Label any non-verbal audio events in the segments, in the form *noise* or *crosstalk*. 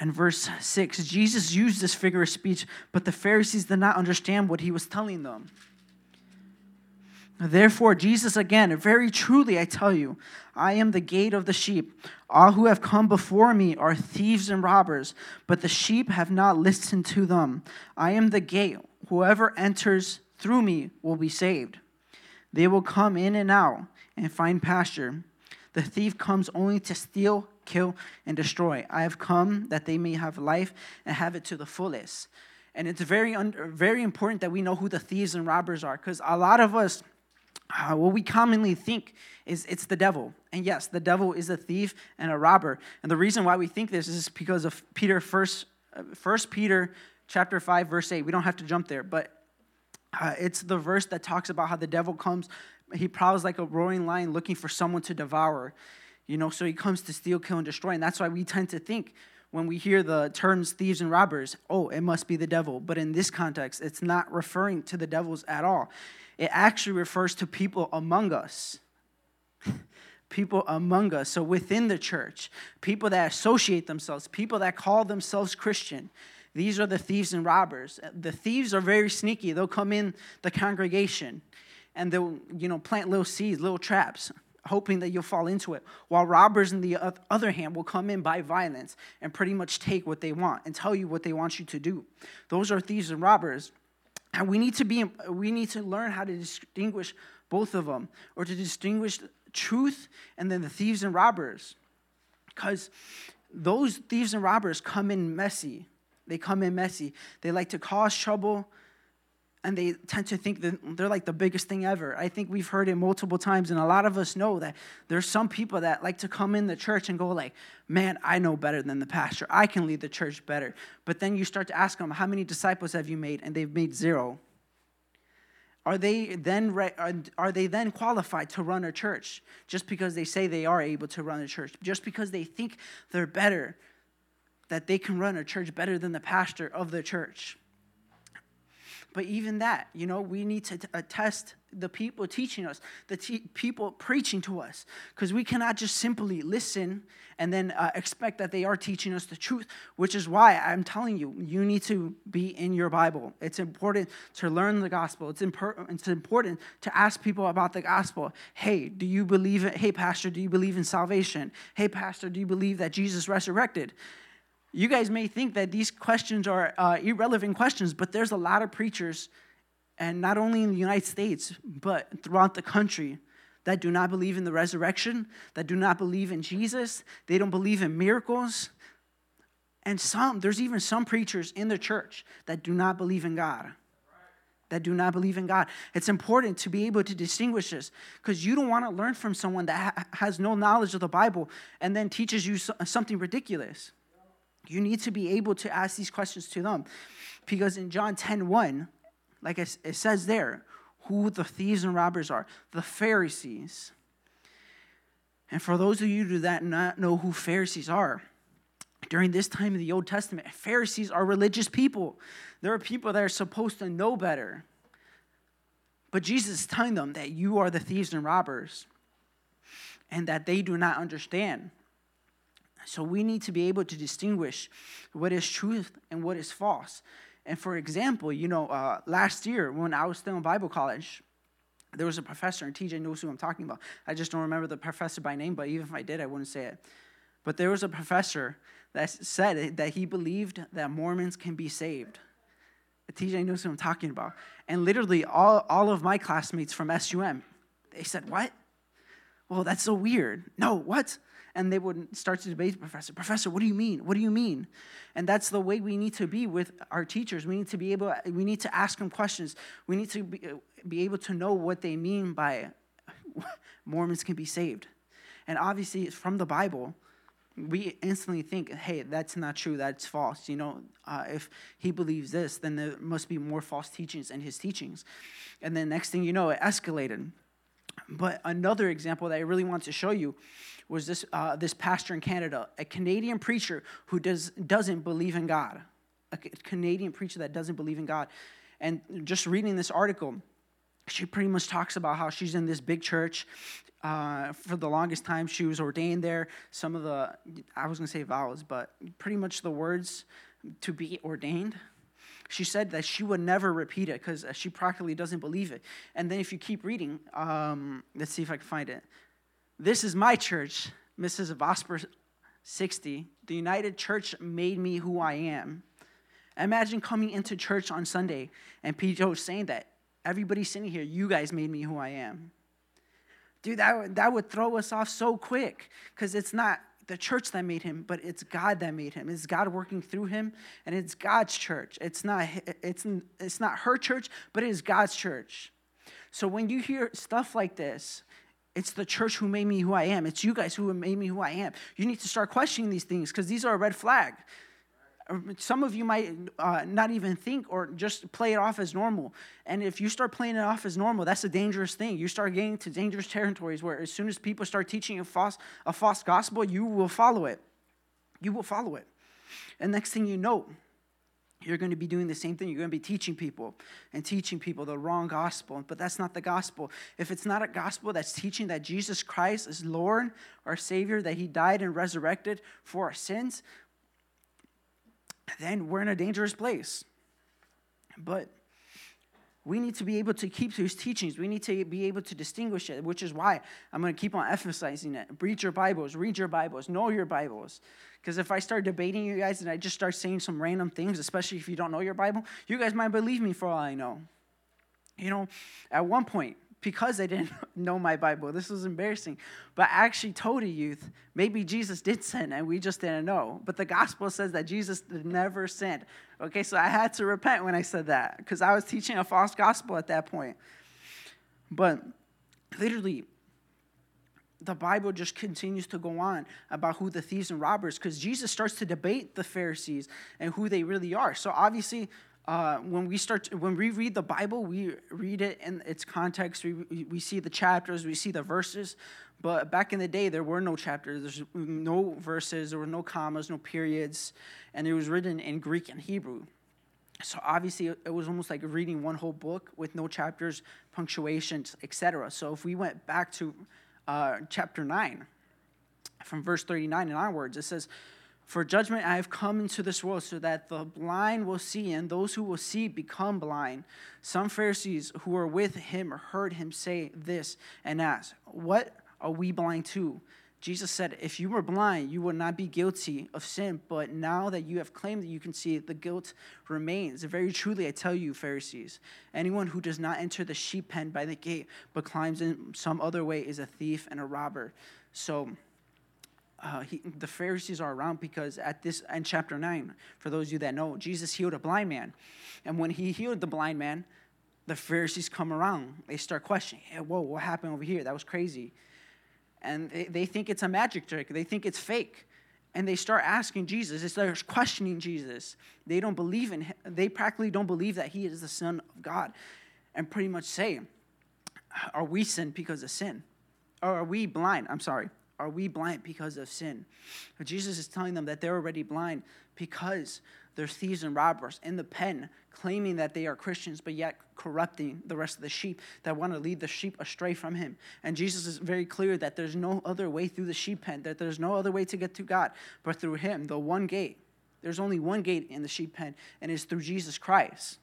And verse 6 Jesus used this figure of speech, but the Pharisees did not understand what he was telling them. Therefore, Jesus again, very truly I tell you, I am the gate of the sheep. All who have come before me are thieves and robbers, but the sheep have not listened to them. I am the gate. Whoever enters through me will be saved. They will come in and out and find pasture. The thief comes only to steal, kill, and destroy. I have come that they may have life and have it to the fullest. And it's very, very important that we know who the thieves and robbers are because a lot of us uh, what we commonly think is it's the devil. And yes, the devil is a thief and a robber. And the reason why we think this is because of Peter first, uh, First Peter chapter 5 verse 8. We don't have to jump there, but uh, it's the verse that talks about how the devil comes he prowls like a roaring lion looking for someone to devour. You know, so he comes to steal, kill and destroy. And that's why we tend to think when we hear the terms thieves and robbers, oh, it must be the devil. But in this context, it's not referring to the devils at all it actually refers to people among us. *laughs* people among us. So within the church, people that associate themselves, people that call themselves Christian. These are the thieves and robbers. The thieves are very sneaky. They'll come in the congregation and they'll, you know, plant little seeds, little traps, hoping that you'll fall into it. While robbers, on the other hand, will come in by violence and pretty much take what they want and tell you what they want you to do. Those are thieves and robbers. And we need to be we need to learn how to distinguish both of them or to distinguish truth and then the thieves and robbers. Because those thieves and robbers come in messy. They come in messy. They like to cause trouble and they tend to think that they're like the biggest thing ever. I think we've heard it multiple times, and a lot of us know that there's some people that like to come in the church and go like, "Man, I know better than the pastor. I can lead the church better." But then you start to ask them, "How many disciples have you made?" And they've made zero. Are they then are they then qualified to run a church just because they say they are able to run a church? Just because they think they're better, that they can run a church better than the pastor of the church? But even that, you know, we need to attest the people teaching us, the te- people preaching to us, because we cannot just simply listen and then uh, expect that they are teaching us the truth, which is why I'm telling you, you need to be in your Bible. It's important to learn the gospel. It's, it's important to ask people about the gospel. Hey, do you believe it? Hey, Pastor, do you believe in salvation? Hey, Pastor, do you believe that Jesus resurrected? You guys may think that these questions are uh, irrelevant questions, but there's a lot of preachers, and not only in the United States, but throughout the country, that do not believe in the resurrection, that do not believe in Jesus, they don't believe in miracles. And some, there's even some preachers in the church that do not believe in God. That do not believe in God. It's important to be able to distinguish this because you don't want to learn from someone that ha- has no knowledge of the Bible and then teaches you so- something ridiculous. You need to be able to ask these questions to them. Because in John 10 1, like it says there, who the thieves and robbers are the Pharisees. And for those of you who do that not know who Pharisees are, during this time of the Old Testament, Pharisees are religious people. There are people that are supposed to know better. But Jesus is telling them that you are the thieves and robbers and that they do not understand. So we need to be able to distinguish what is truth and what is false. And for example, you know, uh, last year when I was still in Bible college, there was a professor, and TJ knows who I'm talking about. I just don't remember the professor by name, but even if I did, I wouldn't say it. But there was a professor that said that he believed that Mormons can be saved. TJ knows who I'm talking about. And literally, all, all of my classmates from SUM, they said, What? Well, that's so weird. No, what? And they would start to debate the professor professor what do you mean? What do you mean? And that's the way we need to be with our teachers. We need to be able we need to ask them questions. We need to be, be able to know what they mean by *laughs* mormons can be saved. And obviously it's from the bible. We instantly think hey that's not true. That's false. You know uh, if he believes this then there must be more false teachings in his teachings. And then next thing you know it escalated but another example that i really want to show you was this, uh, this pastor in Canada, a Canadian preacher who does, doesn't believe in God, a Canadian preacher that doesn't believe in God. And just reading this article, she pretty much talks about how she's in this big church. Uh, for the longest time, she was ordained there. Some of the, I was going to say vows, but pretty much the words to be ordained. She said that she would never repeat it because she practically doesn't believe it. And then if you keep reading, um, let's see if I can find it. This is my church, Mrs. Vosper 60. The United Church made me who I am. Imagine coming into church on Sunday and P.J. saying that everybody sitting here, you guys made me who I am. Dude, that, that would throw us off so quick because it's not the church that made him, but it's God that made him. It's God working through him, and it's God's church. It's not, it's, it's not her church, but it is God's church. So when you hear stuff like this, it's the church who made me who I am. It's you guys who made me who I am. You need to start questioning these things because these are a red flag some of you might uh, not even think or just play it off as normal. And if you start playing it off as normal, that's a dangerous thing. You start getting to dangerous territories where as soon as people start teaching a false, a false gospel, you will follow it. You will follow it. And next thing you know, you're going to be doing the same thing. You're going to be teaching people and teaching people the wrong gospel. But that's not the gospel. If it's not a gospel that's teaching that Jesus Christ is Lord, our Savior, that He died and resurrected for our sins, then we're in a dangerous place. But we need to be able to keep his teachings. We need to be able to distinguish it, which is why I'm going to keep on emphasizing it. Read your Bibles, read your Bibles, know your Bibles. Because if I start debating you guys and I just start saying some random things, especially if you don't know your Bible, you guys might believe me for all I know. You know, at one point, because I didn't *laughs* know my Bible. This was embarrassing. But I actually told a youth, maybe Jesus did sin and we just didn't know. But the gospel says that Jesus never sinned. Okay, so I had to repent when I said that because I was teaching a false gospel at that point. But literally, the Bible just continues to go on about who the thieves and robbers, because Jesus starts to debate the Pharisees and who they really are. So obviously, uh, when we start to, when we read the bible we read it in its context. We, we see the chapters we see the verses. But back in the day there were no chapters. There's no verses there were no commas no periods. And it was written in greek and hebrew. So obviously it was almost like reading one whole book with no chapters punctuations etc so if we went back to uh, chapter 9 from verse 39 and onwards it says for judgment I have come into this world so that the blind will see, and those who will see become blind. Some Pharisees who were with him heard him say this and asked, What are we blind to? Jesus said, If you were blind, you would not be guilty of sin, but now that you have claimed that you can see, the guilt remains. Very truly, I tell you, Pharisees, anyone who does not enter the sheep pen by the gate, but climbs in some other way, is a thief and a robber. So, uh, he, the Pharisees are around because at this in chapter 9, for those of you that know, Jesus healed a blind man. And when he healed the blind man, the Pharisees come around. They start questioning, hey, whoa, what happened over here? That was crazy. And they, they think it's a magic trick, they think it's fake. And they start asking Jesus, they start questioning Jesus. They don't believe in him. They practically don't believe that he is the Son of God. And pretty much say, Are we sin because of sin? Or are we blind? I'm sorry are we blind because of sin? Jesus is telling them that they're already blind because they're thieves and robbers in the pen, claiming that they are Christians, but yet corrupting the rest of the sheep that want to lead the sheep astray from Him. And Jesus is very clear that there's no other way through the sheep pen, that there's no other way to get to God but through Him, the one gate. There's only one gate in the sheep pen, and it's through Jesus Christ.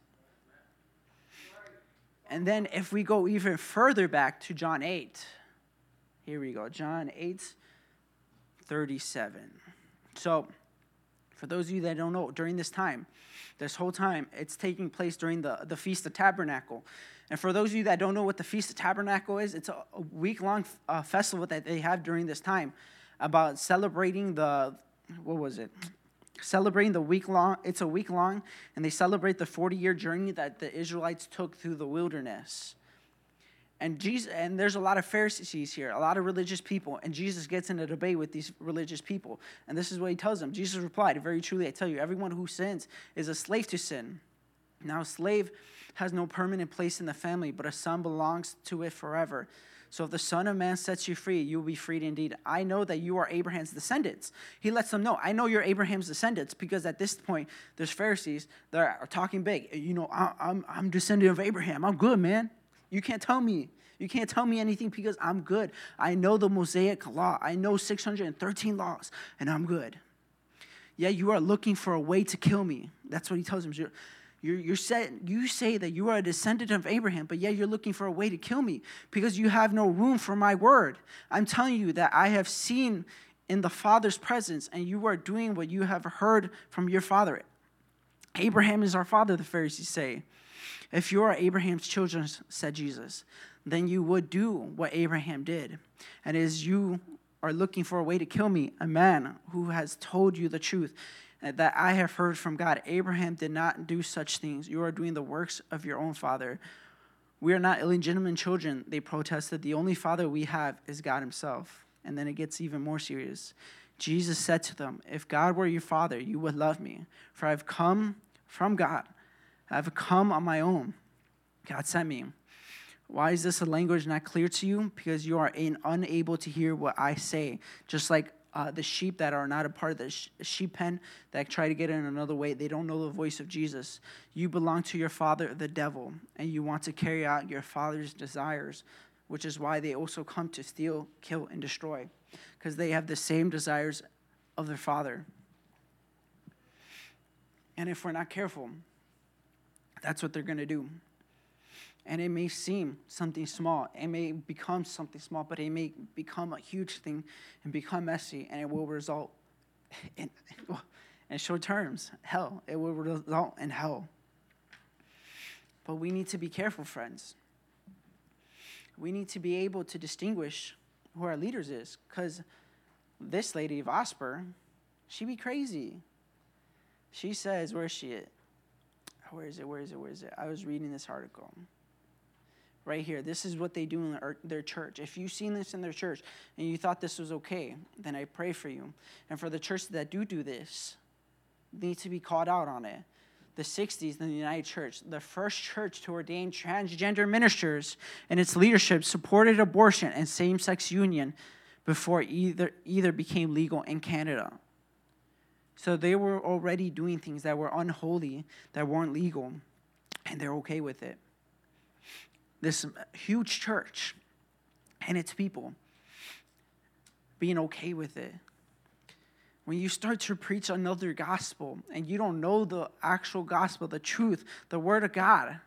And then if we go even further back to John 8, here we go. John 8 37. So, for those of you that don't know, during this time, this whole time, it's taking place during the, the Feast of Tabernacle. And for those of you that don't know what the Feast of Tabernacle is, it's a, a week long uh, festival that they have during this time about celebrating the, what was it? Celebrating the week long, it's a week long, and they celebrate the 40 year journey that the Israelites took through the wilderness. And Jesus, and there's a lot of Pharisees here, a lot of religious people, and Jesus gets in a debate with these religious people. And this is what he tells them. Jesus replied, Very truly, I tell you, everyone who sins is a slave to sin. Now, a slave has no permanent place in the family, but a son belongs to it forever. So if the Son of Man sets you free, you will be freed indeed. I know that you are Abraham's descendants. He lets them know, I know you're Abraham's descendants because at this point, there's Pharisees that are talking big. You know, I'm, I'm descendant of Abraham. I'm good, man. You can't tell me. You can't tell me anything because I'm good. I know the Mosaic law. I know 613 laws, and I'm good. Yeah, you are looking for a way to kill me. That's what he tells him. You're, you're, you're set, you say that you are a descendant of Abraham, but yet you're looking for a way to kill me because you have no room for my word. I'm telling you that I have seen in the Father's presence, and you are doing what you have heard from your father. Abraham is our father, the Pharisees say. If you are Abraham's children, said Jesus, then you would do what Abraham did. And as you are looking for a way to kill me, a man who has told you the truth eh, that I have heard from God, Abraham did not do such things. You are doing the works of your own father. We are not illegitimate children, they protested. The only father we have is God Himself. And then it gets even more serious. Jesus said to them, If God were your father, you would love me, for I've come from God. I've come on my own. God sent me. Why is this a language not clear to you? Because you are in, unable to hear what I say. Just like uh, the sheep that are not a part of the sh- sheep pen that try to get in another way, they don't know the voice of Jesus. You belong to your father, the devil, and you want to carry out your father's desires, which is why they also come to steal, kill, and destroy, because they have the same desires of their father. And if we're not careful, that's what they're going to do. And it may seem something small, it may become something small, but it may become a huge thing and become messy, and it will result *laughs* in, *laughs* in short terms, hell. It will result in hell. But we need to be careful, friends. We need to be able to distinguish who our leaders is, because this lady, Vosper, she be crazy. She says, where is she at? Where is it? Where is it? Where is it? I was reading this article. Right here. This is what they do in their, church. If you've seen this in their church and you thought this was okay, then I pray for you. And for the churches that do do this, need to be called out on it. The 60s in the United Church, the first church to ordain transgender ministers and its leadership supported abortion and same sex union before either, either became legal in Canada. So they were already doing things that were unholy, that weren't legal, and they're okay with it. This uh, huge church and its people being okay with it. When you start to preach another gospel and you don't know the actual gospel, the truth, the word of God,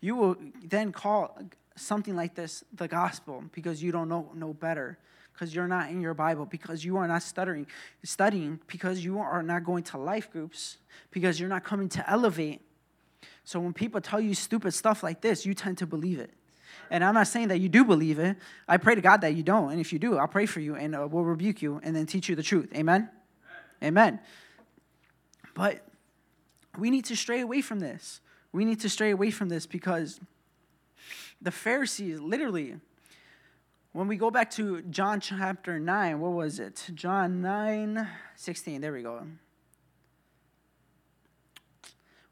you will then call something like this the gospel because you don't know, know better because you're not in your Bible, because you are not studying, studying, because you are not going to life groups, because you're not coming to elevate. So when people tell you stupid stuff like this, you tend to believe it. And I'm not saying that you do believe it. I pray to God that you don't. And if you do, I'll pray for you and uh, we'll rebuke you and then teach you the truth. Amen? Amen. Amen. But we need to stray away from this. We need to stray away from this because the Pharisees literally when we go back to John chapter 9, what was it? John 9, 16. There we go.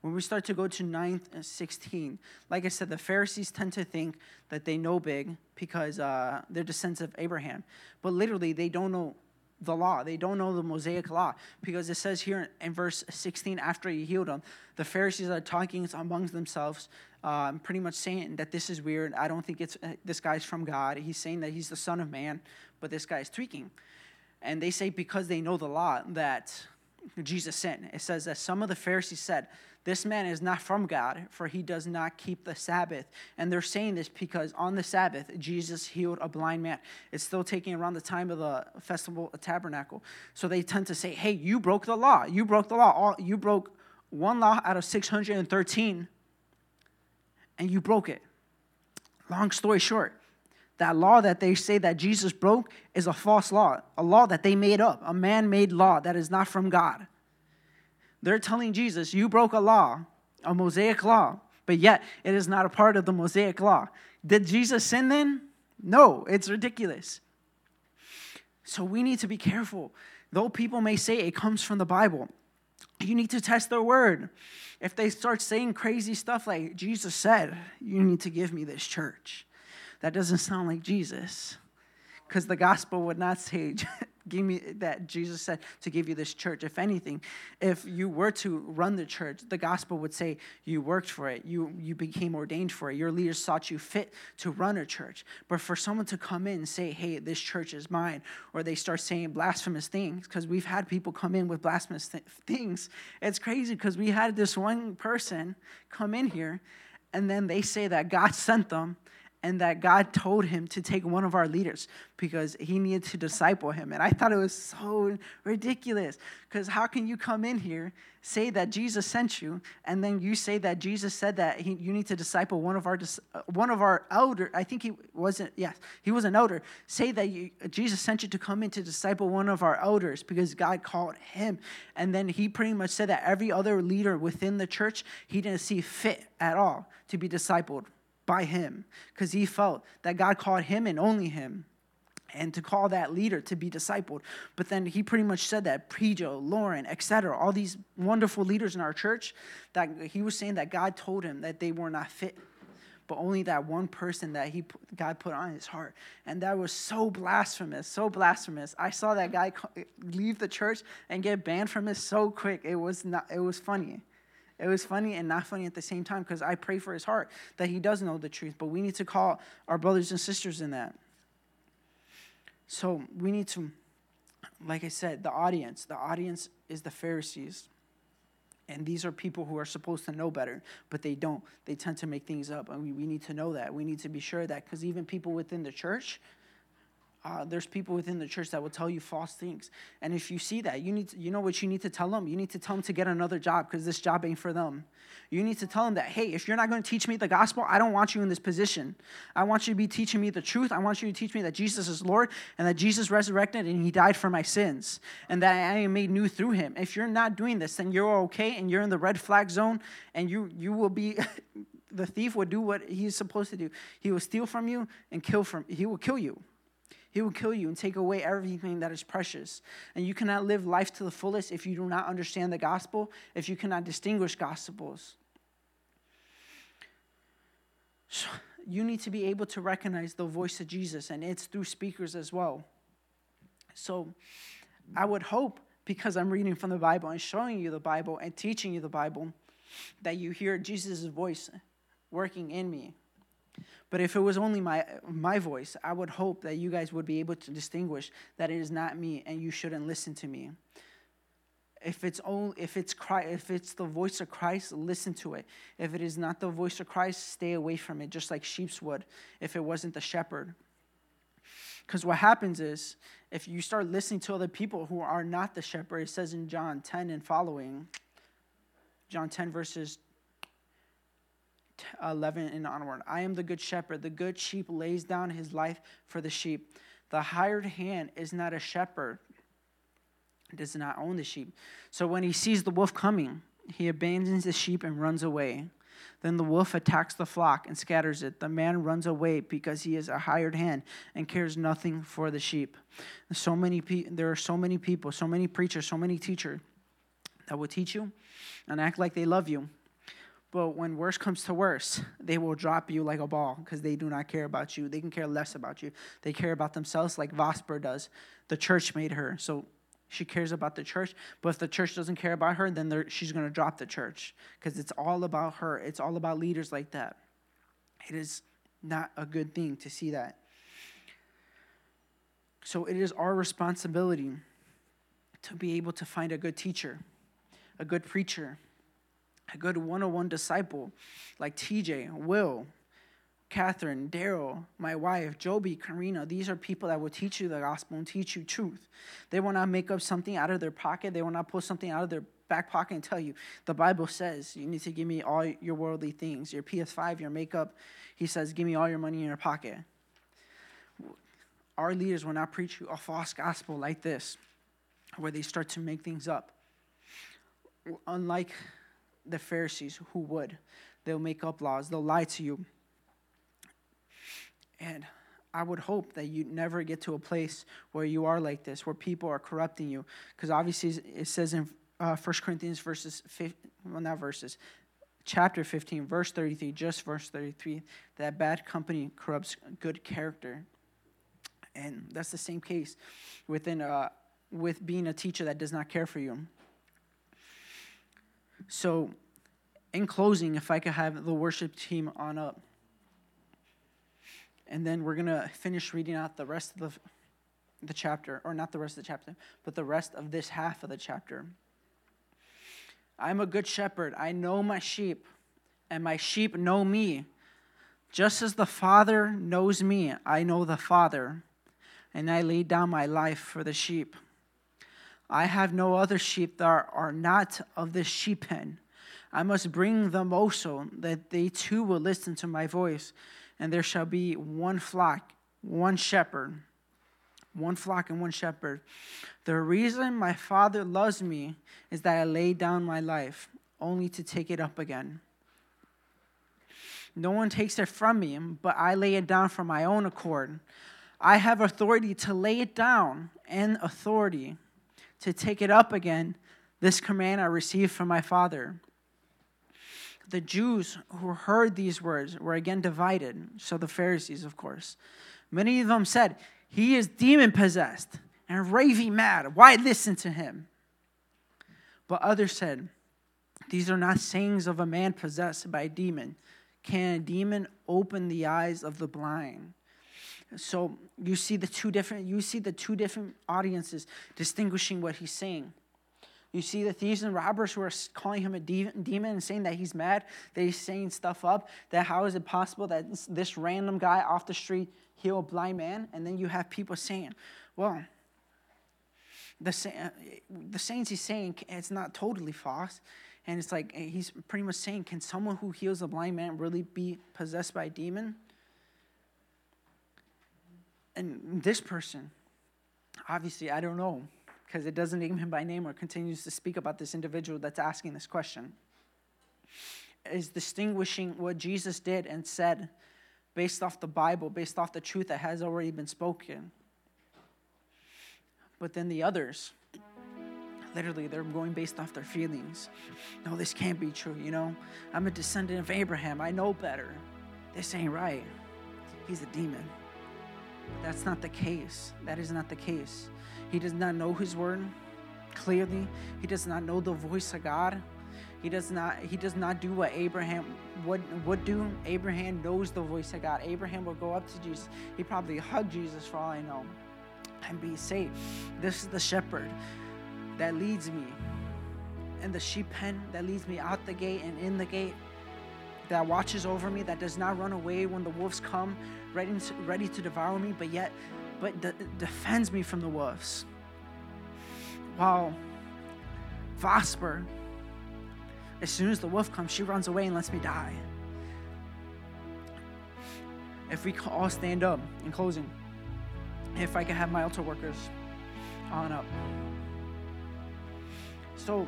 When we start to go to 9, uh, 16, like I said, the Pharisees tend to think that they know big because uh, they're descendants of Abraham. But literally, they don't know the law. They don't know the Mosaic law because it says here in verse 16, after he healed them, the Pharisees are talking amongst themselves um, pretty much saying that this is weird. I don't think it's uh, this guy's from God. He's saying that he's the Son of Man, but this guy's tweaking. And they say because they know the law that Jesus sent. It says that some of the Pharisees said, This man is not from God, for he does not keep the Sabbath. And they're saying this because on the Sabbath, Jesus healed a blind man. It's still taking around the time of the festival of tabernacle. So they tend to say, Hey, you broke the law. You broke the law. You broke one law out of 613 and you broke it. Long story short, that law that they say that Jesus broke is a false law, a law that they made up, a man made law that is not from God. They're telling Jesus, You broke a law, a Mosaic law, but yet it is not a part of the Mosaic law. Did Jesus sin then? No, it's ridiculous. So we need to be careful. Though people may say it comes from the Bible, you need to test their word. If they start saying crazy stuff like Jesus said, you need to give me this church. That doesn't sound like Jesus. Because the gospel would not say *laughs* give me that Jesus said to give you this church. If anything, if you were to run the church, the gospel would say you worked for it, you you became ordained for it, your leaders thought you fit to run a church. But for someone to come in and say, "Hey, this church is mine," or they start saying blasphemous things, because we've had people come in with blasphemous th- things. It's crazy because we had this one person come in here, and then they say that God *laughs* sent them and that God told him to take one of our leaders because he needed to disciple him. And I thought it was so ridiculous because how can you come in here, say that Jesus sent you, and then you say that Jesus said that he, you need to disciple one of our uh, one of our elder. I think he wasn't. Yes, he was an elder. Say that you, Jesus sent you to come in to disciple one of our elders because God called him, and then he pretty much said that every other leader within the church he didn't see fit at all to be discipled by him because he felt that God called him and only him and to call that leader to be discipled. But then he pretty much said that Prejo, Lauren, etc., all these wonderful leaders in our church, that he was saying that God told him that they were not fit. But only that one person that he God put on his heart, and that was so blasphemous, so blasphemous. I saw that guy leave the church and get banned from it so quick. It was not. It was funny. It was funny and not funny at the same time because I pray for his heart that he does know the truth. But we need to call our brothers and sisters in that. So we need to, like I said, the audience. The audience is the Pharisees. And these are people who are supposed to know better, but they don't. They tend to make things up. And we, we need to know that. We need to be sure that because even people within the church, uh, there's people within the church that will tell you false things. And if you see that, you need to, you know what you need to tell them? You need to tell them to get another job because this job ain't for them. You need to tell them that, hey, if you're not going to teach me the gospel, I don't want you in this position. I want you to be teaching me the truth. I want you to teach me that Jesus is Lord and that Jesus resurrected and he died for my sins and that I am made new through him. If you're not doing this, then you're okay and you're in the red flag zone and you you will be *laughs* the thief will do what he's supposed to do. He will steal from you and kill from he will kill you. He will kill you and take away everything that is precious. And you cannot live life to the fullest if you do not understand the gospel, if you cannot distinguish gospels. So you need to be able to recognize the voice of Jesus, and it's through speakers as well. So I would hope, because I'm reading from the Bible and showing you the Bible and teaching you the Bible, that you hear Jesus' voice working in me but if it was only my, my voice, I would hope that you guys would be able to distinguish that it is not me and you shouldn't listen to me. If it's, only, if, it's Christ, if it's the voice of Christ, listen to it. If it is not the voice of Christ, stay away from it, just like sheep would if it wasn't the shepherd. Because what happens is, if you start listening to other people who are not the shepherd, it says in John 10 and following, John 10, verses 11 and onward. I am the good shepherd. The good sheep lays down his life for the sheep. The hired hand is not a shepherd, does not own the sheep. So when he sees the wolf coming, he abandons the sheep and runs away. Then the wolf attacks the flock and scatters it. The man runs away because he is a hired hand and cares nothing for the sheep. So many pe- there are so many people, so many preachers, so many teachers that will teach you and act like they love you, but when worse comes to worse, they will drop you like a ball because they do not care about you. They can care less about you. They care about themselves like Vosper does. The church made her. So she cares about the church. But if the church doesn't care about her, then she's going to drop the church because it's all about her. It's all about leaders like that. It is not a good thing to see that. So it is our responsibility to be able to find a good teacher, a good preacher, a good one on one disciple like TJ, Will, Catherine, Daryl, my wife, Joby, Karina, these are people that will teach you the gospel and teach you truth. They will not make up something out of their pocket. They will not pull something out of their back pocket and tell you, the Bible says you need to give me all your worldly things, your PS5, your makeup. He says, give me all your money in your pocket. Our leaders will not preach you a false gospel like this, where they start to make things up. Unlike the Pharisees who would. They'll make up laws, they'll lie to you. And I would hope that you never get to a place where you are like this, where people are corrupting you. Because obviously, it says in uh, 1 Corinthians verses, 15, well, not verses, chapter 15, verse 33, just verse 33, that bad company corrupts good character. And that's the same case within uh, with being a teacher that does not care for you. So, in closing, if I could have the worship team on up. And then we're going to finish reading out the rest of the, the chapter, or not the rest of the chapter, but the rest of this half of the chapter. I'm a good shepherd. I know my sheep, and my sheep know me. Just as the Father knows me, I know the Father, and I lay down my life for the sheep. I have no other sheep that are not of this sheep pen. I must bring them also, that they too will listen to my voice, and there shall be one flock, one shepherd one flock and one shepherd. The reason my Father loves me is that I lay down my life only to take it up again. No one takes it from me, but I lay it down for my own accord. I have authority to lay it down and authority to take it up again. This command I received from my Father. The Jews who heard these words were again divided, so the Pharisees, of course. Many of them said, he is demon possessed and raving mad. Why listen to him? But others said, These are not sayings of a man possessed by a demon. Can a demon open the eyes of the blind? So you see the two different you see the two different audiences distinguishing what he's saying. You see the thieves and robbers who are calling him a demon and saying that he's mad, that he's saying stuff up, that how is it possible that this random guy off the street heal a blind man, and then you have people saying, well, the, the sayings he's saying, it's not totally false. And it's like, he's pretty much saying, can someone who heals a blind man really be possessed by a demon? And this person, obviously, I don't know, because it doesn't name him by name or continues to speak about this individual that's asking this question, is distinguishing what Jesus did and said based off the Bible, based off the truth that has already been spoken. But then the others, literally, they're going based off their feelings. No, this can't be true, you know? I'm a descendant of Abraham. I know better. This ain't right. He's a demon. That's not the case. That is not the case. He does not know his word clearly, he does not know the voice of God. He does not he does not do what Abraham would would do. Abraham knows the voice of God. Abraham will go up to Jesus. He probably hug Jesus for all I know and be safe. This is the shepherd that leads me. And the sheep pen that leads me out the gate and in the gate that watches over me, that does not run away when the wolves come, ready to, ready to devour me, but yet, but de- defends me from the wolves. Wow. Vosper as soon as the wolf comes, she runs away and lets me die. If we all stand up in closing, if I could have my altar workers on up. So,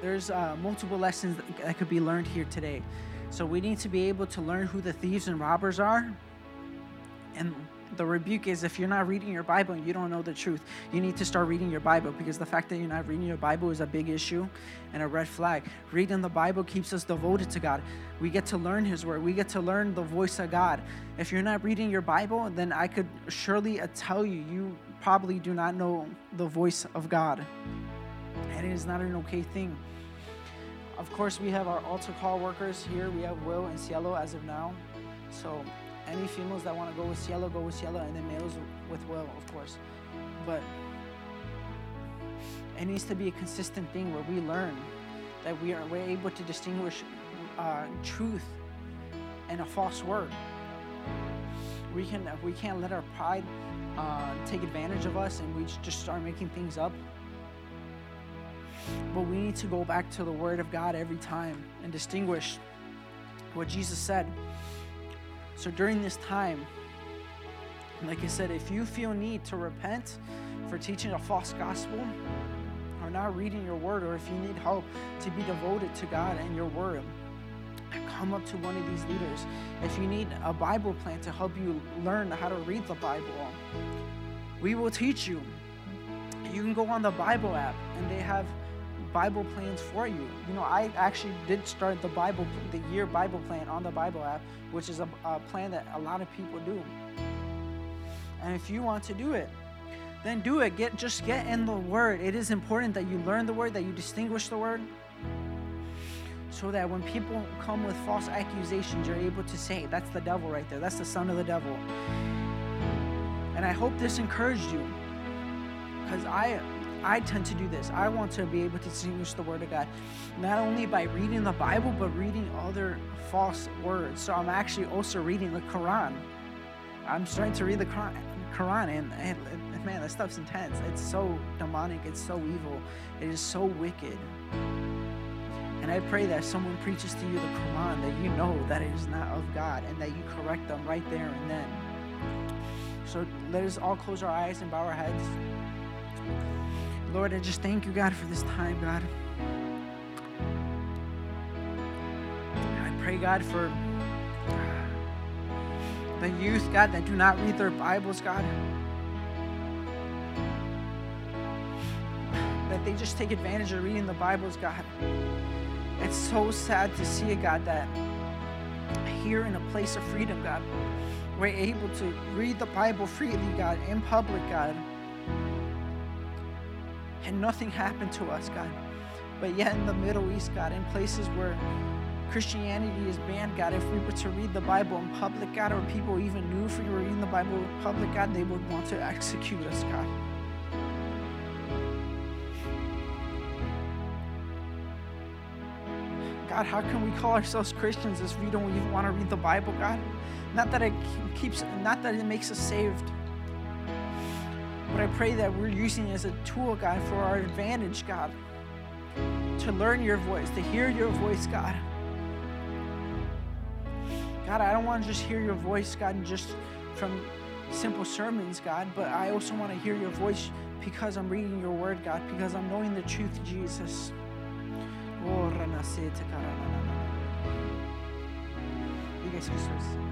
there's uh, multiple lessons that could be learned here today. So, we need to be able to learn who the thieves and robbers are and the rebuke is if you're not reading your Bible and you don't know the truth, you need to start reading your Bible because the fact that you're not reading your Bible is a big issue and a red flag. Reading the Bible keeps us devoted to God. We get to learn His Word, we get to learn the voice of God. If you're not reading your Bible, then I could surely uh, tell you, you probably do not know the voice of God. And it is not an okay thing. Of course, we have our altar call workers here. We have Will and Cielo as of now. So any females that want to go with Cielo, go with Cielo, and then males with Will, of course. But it needs to be a consistent thing where we learn that we are we're able to distinguish uh, truth and a false word. We can we can't let our pride uh, take advantage of us and we just start making things up. But we need to go back to the Word of God every time and distinguish what Jesus said. So during this time, like I said, if you feel need to repent for teaching a false gospel or not reading your word, or if you need help to be devoted to God and your word, come up to one of these leaders. If you need a Bible plan to help you learn how to read the Bible, we will teach you. You can go on the Bible app and they have Bible plans for you. You know, I actually did start the Bible, the year Bible plan on the Bible app, which is a, a plan that a lot of people do. And if you want to do it, then do it. Get just get in the word. It is important that you learn the word, that you distinguish the word. So that when people come with false accusations, you're able to say, that's the devil right there. That's the son of the devil. And I hope this encouraged you. Because I I tend to do this. I want to be able to distinguish the Word of God, not only by reading the Bible, but reading other false words. So I'm actually also reading the Quran. I'm starting to read the Quran, and, and, and man, that stuff's intense. It's so demonic. It's so evil. It is so wicked. And I pray that someone preaches to you the Quran, that you know that it is not of God, and that you correct them right there and then. So let us all close our eyes and bow our heads. Lord, I just thank you, God, for this time, God. I pray, God, for uh, the youth, God, that do not read their Bibles, God. That they just take advantage of reading the Bibles, God. It's so sad to see God, that here in a place of freedom, God, we're able to read the Bible freely, God, in public, God and nothing happened to us, God. But yet in the Middle East, God, in places where Christianity is banned, God, if we were to read the Bible in public, God, or people even knew if we were reading the Bible in public, God, they would want to *laughs* execute us, God. God, how can we call ourselves Christians if we don't even want to read the Bible, God? Not that it keeps, not that it makes us saved but I pray that we're using it as a tool, God, for our advantage, God, to learn your voice, to hear your voice, God. God, I don't want to just hear your voice, God, and just from simple sermons, God, but I also want to hear your voice because I'm reading your word, God, because I'm knowing the truth, Jesus. Oh, you guys can start.